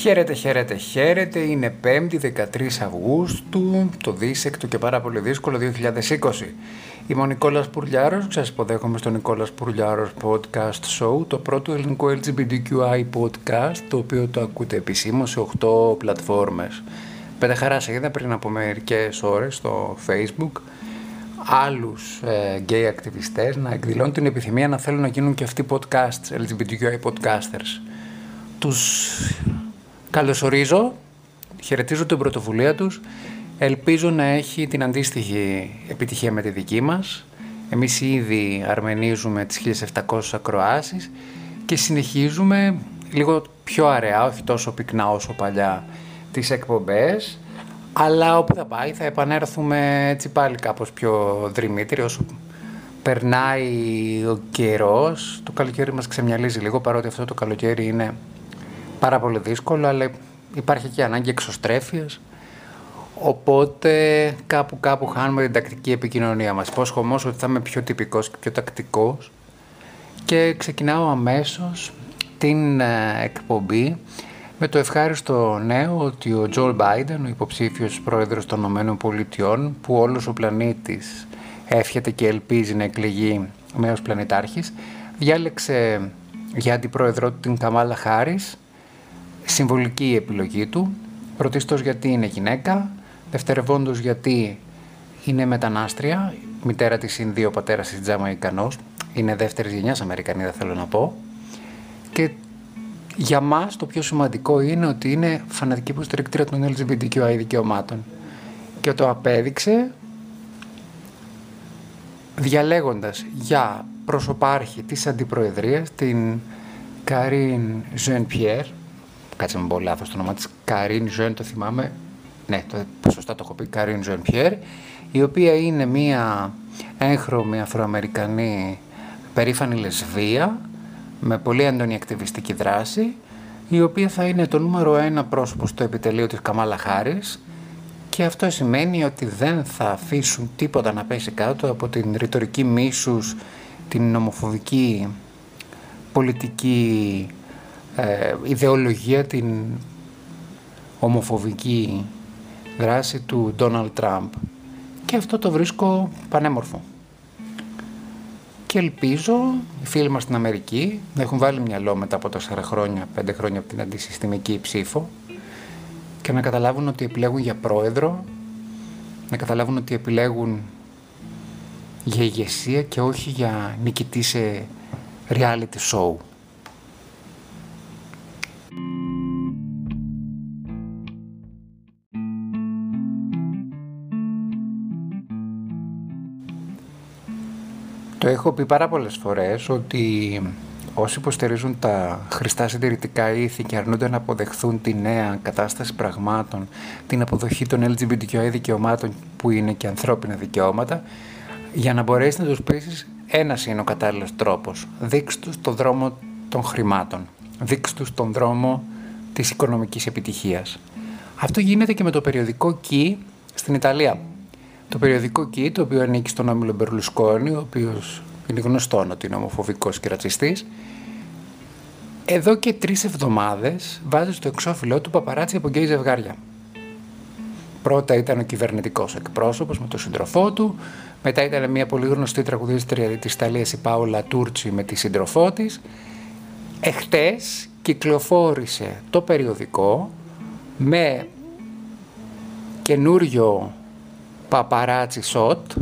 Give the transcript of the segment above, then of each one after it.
Χαίρετε, χαίρετε, χαίρετε. Είναι 5η 13 Αυγούστου, το δίσεκτο και πάρα πολύ δύσκολο 2020. Είμαι ο Νικόλας Πουρλιάρος, σας υποδέχομαι στο Νικόλας Πουρλιάρος Podcast Show, το πρώτο ελληνικό LGBTQI podcast, το οποίο το ακούτε επισήμως σε 8 πλατφόρμες. Πέντε χαράς είδα πριν από μερικές ώρες στο Facebook άλλους ε, γκέι ακτιβιστές να εκδηλώνουν την επιθυμία να θέλουν να γίνουν και αυτοί podcasts, LGBTQI podcasters. Τους καλωσορίζω, χαιρετίζω την πρωτοβουλία τους, ελπίζω να έχει την αντίστοιχη επιτυχία με τη δική μας. Εμείς ήδη αρμενίζουμε τις 1700 ακροάσεις και συνεχίζουμε λίγο πιο αραιά, όχι τόσο πυκνά όσο παλιά, τις εκπομπές αλλά όπου θα πάει θα επανέλθουμε έτσι πάλι κάπως πιο δρυμύτεροι όσο περνάει ο καιρός. Το καλοκαίρι μας ξεμιαλίζει λίγο παρότι αυτό το καλοκαίρι είναι πάρα πολύ δύσκολο αλλά υπάρχει και ανάγκη εξωστρέφειας. Οπότε κάπου κάπου χάνουμε την τακτική επικοινωνία μας. Υπόσχομαι όμως ότι θα είμαι πιο τυπικός και πιο τακτικός και ξεκινάω αμέσως την ε, εκπομπή με το ευχάριστο νέο ότι ο Τζολ Μπάιντεν, ο υποψήφιος πρόεδρος των Ηνωμένων Πολιτειών, που όλος ο πλανήτης εύχεται και ελπίζει να εκλεγεί νέος πλανητάρχης, διάλεξε για αντιπρόεδρό του την Καμάλα Χάρης, συμβολική η επιλογή του, πρωτίστως γιατί είναι γυναίκα, δευτερευόντως γιατί είναι μετανάστρια, μητέρα της Ινδίου, ο πατέρας της Τζαμαϊκανός, είναι δεύτερης γενιάς Αμερικανίδα θέλω να πω, και για μας το πιο σημαντικό είναι ότι είναι φανατική υποστηρικτήρια των LGBTQI δικαιωμάτων. Και το απέδειξε διαλέγοντας για προσωπάρχη της αντιπροεδρίας την Καρίν Ζεν Πιέρ κάτσε με πω λάθος το όνομα της. Καρίν Ζεν το θυμάμαι. Ναι το, σωστά το έχω πει. Καρίν Ζεν Πιέρ η οποία είναι μία έγχρωμη αφροαμερικανή περήφανη λεσβία με πολύ έντονη ακτιβιστική δράση, η οποία θα είναι το νούμερο ένα πρόσωπο στο επιτελείο της Καμάλα Χάρης και αυτό σημαίνει ότι δεν θα αφήσουν τίποτα να πέσει κάτω από την ρητορική μίσους, την νομοφοβική πολιτική ε, ιδεολογία, την ομοφοβική δράση του Ντόναλτ Τραμπ. Και αυτό το βρίσκω πανέμορφο και ελπίζω οι φίλοι μας στην Αμερική να έχουν βάλει μυαλό μετά από τέσσερα χρόνια, πέντε χρόνια από την αντισυστημική ψήφο και να καταλάβουν ότι επιλέγουν για πρόεδρο, να καταλάβουν ότι επιλέγουν για ηγεσία και όχι για νικητή σε reality show. Το έχω πει πάρα πολλές φορές ότι όσοι υποστηρίζουν τα χρηστά συντηρητικά ήθη και αρνούνται να αποδεχθούν τη νέα κατάσταση πραγμάτων, την αποδοχή των LGBTQI δικαιωμάτων που είναι και ανθρώπινα δικαιώματα, για να μπορέσεις να τους πείσεις ένας είναι ο κατάλληλος τρόπος. Δείξ' τους τον δρόμο των χρημάτων. Δείξ' τους τον δρόμο της οικονομικής επιτυχίας. Αυτό γίνεται και με το περιοδικό Key στην Ιταλία. Το περιοδικό Key, το οποίο ανήκει στον Όμιλο Μπερλουσκόνη, ο οποίος είναι γνωστό ότι είναι ομοφοβικός και ρατσιστής, εδώ και τρεις εβδομάδες βάζει στο εξώφυλλό του παπαράτσι από γκέι ζευγάρια. Πρώτα ήταν ο κυβερνητικός εκπρόσωπος με τον σύντροφό του, μετά ήταν μια πολύ γνωστή τραγουδίστρια της Ιταλίας, η Πάολα Τούρτσι, με τη σύντροφό της. Εχθές κυκλοφόρησε το περιοδικό με καινούριο παπαράτσι σοτ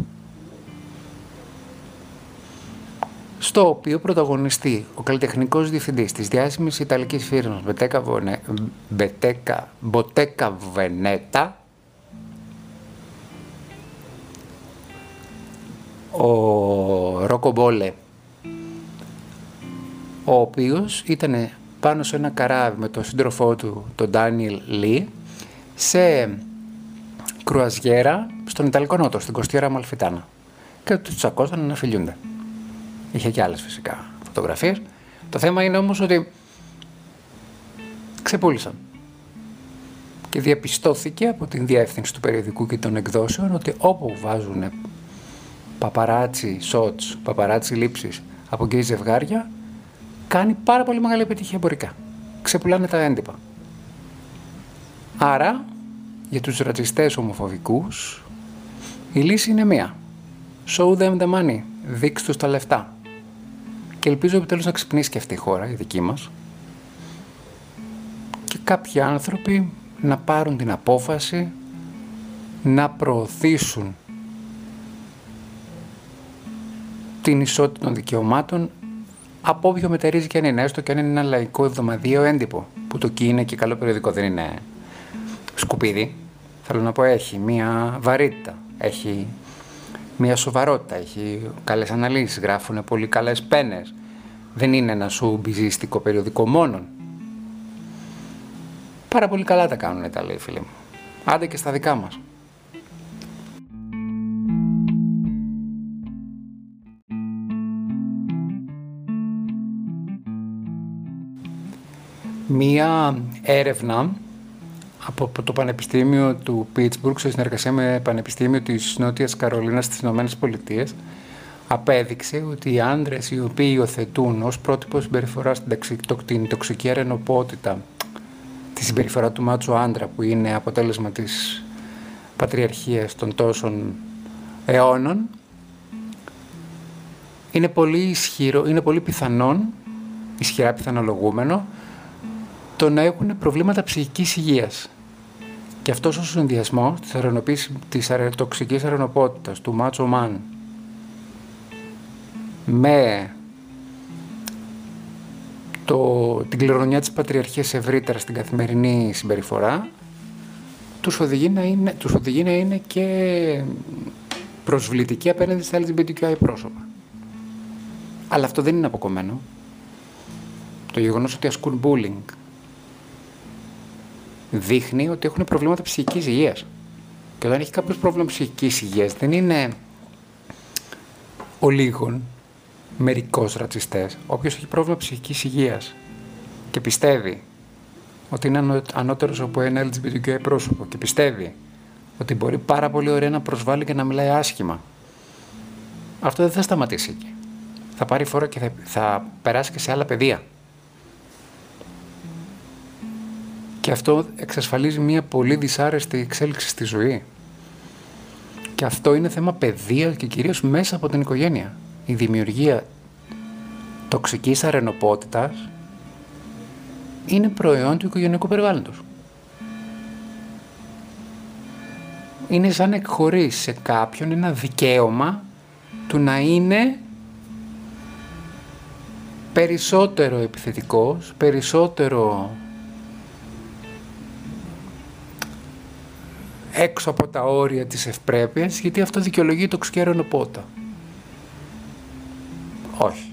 στο οποίο πρωταγωνιστεί ο καλλιτεχνικός διευθυντής της διάσημης Ιταλικής φίρμας Μπετέκα, Μποτέκα Βενέτα ο Ρόκο Μπόλε ο οποίος ήταν πάνω σε ένα καράβι με τον σύντροφό του τον Ντάνιελ Λί σε κρουαζιέρα στον Ιταλικό Νότο, στην Κοστιέρα Μαλφιτάνα. Και τους τσακώσαν να φιλιούνται. Είχε και άλλες φυσικά φωτογραφίες. Το θέμα είναι όμως ότι ξεπούλησαν. Και διαπιστώθηκε από την διεύθυνση του περιοδικού και των εκδόσεων ότι όπου βάζουν παπαράτσι σότς, παπαράτσι λήψεις από γκέι ζευγάρια, κάνει πάρα πολύ μεγάλη επιτυχία εμπορικά. Ξεπουλάνε τα έντυπα. Άρα, για τους ρατσιστές ομοφοβικούς, η λύση είναι μία. Show them the money. Δείξ' τους τα λεφτά. Και ελπίζω επιτέλους να ξυπνήσει και αυτή η χώρα, η δική μας. Και κάποιοι άνθρωποι να πάρουν την απόφαση να προωθήσουν την ισότητα των δικαιωμάτων από όποιο μετερίζει και αν είναι, έστω και αν είναι ένα λαϊκό εβδομαδίο έντυπο, που το κει είναι και καλό περιοδικό, δεν είναι σκουπίδι. Θέλω να πω, έχει μία βαρύτητα, έχει μία σοβαρότητα, έχει καλές αναλύσεις, γράφουν πολύ καλές πένες. Δεν είναι ένα σου μπιζίστικο περιοδικό μόνον. Πάρα πολύ καλά τα κάνουν τα λέει φίλοι μου. Άντε και στα δικά μας. Μία έρευνα από το Πανεπιστήμιο του Πίτσμπουργκ σε συνεργασία με Πανεπιστήμιο της Νότιας Καρολίνας στις Ηνωμένες Πολιτείες απέδειξε ότι οι άντρες οι οποίοι υιοθετούν ως πρότυπο συμπεριφορά στην τοξική αρενοπότητα τη συμπεριφορά του μάτσου άντρα που είναι αποτέλεσμα της πατριαρχίας των τόσων αιώνων είναι πολύ ισχυρό, είναι πολύ πιθανόν, ισχυρά πιθανολογούμενο, το να έχουν προβλήματα ψυχικής υγείας. Και αυτός ο συνδυασμός της, της τοξικής αρενοπότητας, του μάτσο μαν, με το, την κληρονομιά της πατριαρχίας ευρύτερα στην καθημερινή συμπεριφορά τους οδηγεί να είναι, τους οδηγεί να είναι και προσβλητική απέναντι στα LGBTQI πρόσωπα. Αλλά αυτό δεν είναι αποκομμένο. Το γεγονός ότι ασκούν bullying δείχνει ότι έχουν προβλήματα ψυχικής υγείας. Και όταν έχει κάποιος πρόβλημα ψυχικής υγείας δεν είναι ο λίγων μερικός ρατσιστές. Όποιος έχει πρόβλημα ψυχικής υγείας και πιστεύει ότι είναι ανώτερος από ένα LGBTQ πρόσωπο και πιστεύει ότι μπορεί πάρα πολύ ωραία να προσβάλλει και να μιλάει άσχημα. Αυτό δεν θα σταματήσει εκεί. Θα πάρει φόρα και θα, θα περάσει και σε άλλα παιδεία. Και αυτό εξασφαλίζει μια πολύ δυσάρεστη εξέλιξη στη ζωή. Και αυτό είναι θέμα παιδεία και κυρίως μέσα από την οικογένεια. Η δημιουργία τοξικής αρενοπότητας είναι προϊόν του οικογενειακού περιβάλλοντος. Είναι σαν εκχωρείς σε κάποιον ένα δικαίωμα του να είναι περισσότερο επιθετικός, περισσότερο έξω από τα όρια της ευπρέπειας, γιατί αυτό δικαιολογεί το ξκέρονο Όχι.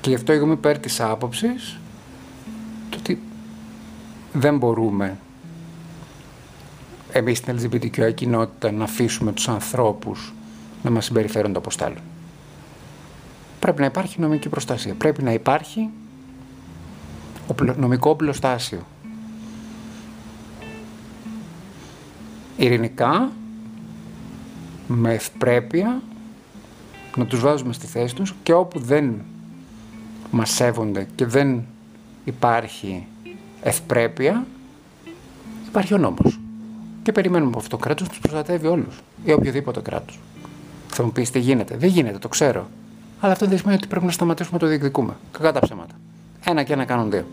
Και γι' αυτό εγώ είμαι υπέρ της άποψης το ότι δεν μπορούμε εμείς στην LGBTQI κοινότητα να αφήσουμε τους ανθρώπους να μας συμπεριφέρονται όπως θέλουν. Πρέπει να υπάρχει νομική προστασία. Πρέπει να υπάρχει νομικό πλωστάσιο ειρηνικά, με ευπρέπεια, να τους βάζουμε στη θέση τους και όπου δεν μας σέβονται και δεν υπάρχει ευπρέπεια, υπάρχει ο νόμος. Και περιμένουμε από αυτό το κράτος να τους προστατεύει όλους ή οποιοδήποτε κράτος. Θα μου πεις τι γίνεται. Δεν γίνεται, το ξέρω. Αλλά αυτό δεν σημαίνει ότι πρέπει να σταματήσουμε να το διεκδικούμε. Κακά τα ψέματα. Ένα και ένα κάνουν δύο.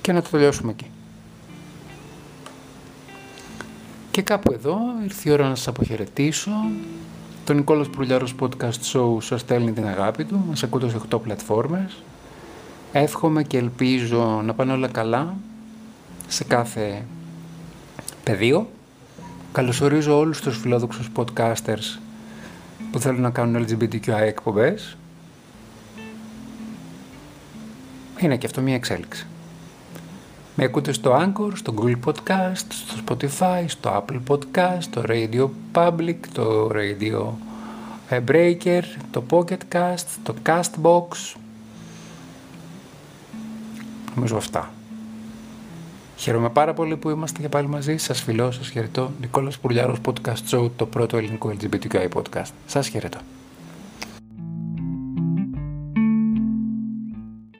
Και να το τελειώσουμε εκεί. Και κάπου εδώ ήρθε η ώρα να σας αποχαιρετήσω. Το Νικόλας Προυλιάρος Podcast Show σας στέλνει την αγάπη του. Μας ακούτε σε 8 πλατφόρμες. Εύχομαι και ελπίζω να πάνε όλα καλά σε κάθε πεδίο. Καλωσορίζω όλους τους φιλόδοξους podcasters που θέλουν να κάνουν LGBTQI εκπομπές. Είναι και αυτό μια εξέλιξη. Με ακούτε στο Anchor, στο Google Podcast, στο Spotify, στο Apple Podcast, στο Radio Public, το Radio ε, Breaker, το Pocket Cast, το Castbox. Νομίζω αυτά. Χαίρομαι πάρα πολύ που είμαστε και πάλι μαζί. Σας φιλώ, σας χαιρετώ. Νικόλας Πουρλιάρος Podcast Show, το πρώτο ελληνικό LGBTQI podcast. Σας χαιρετώ.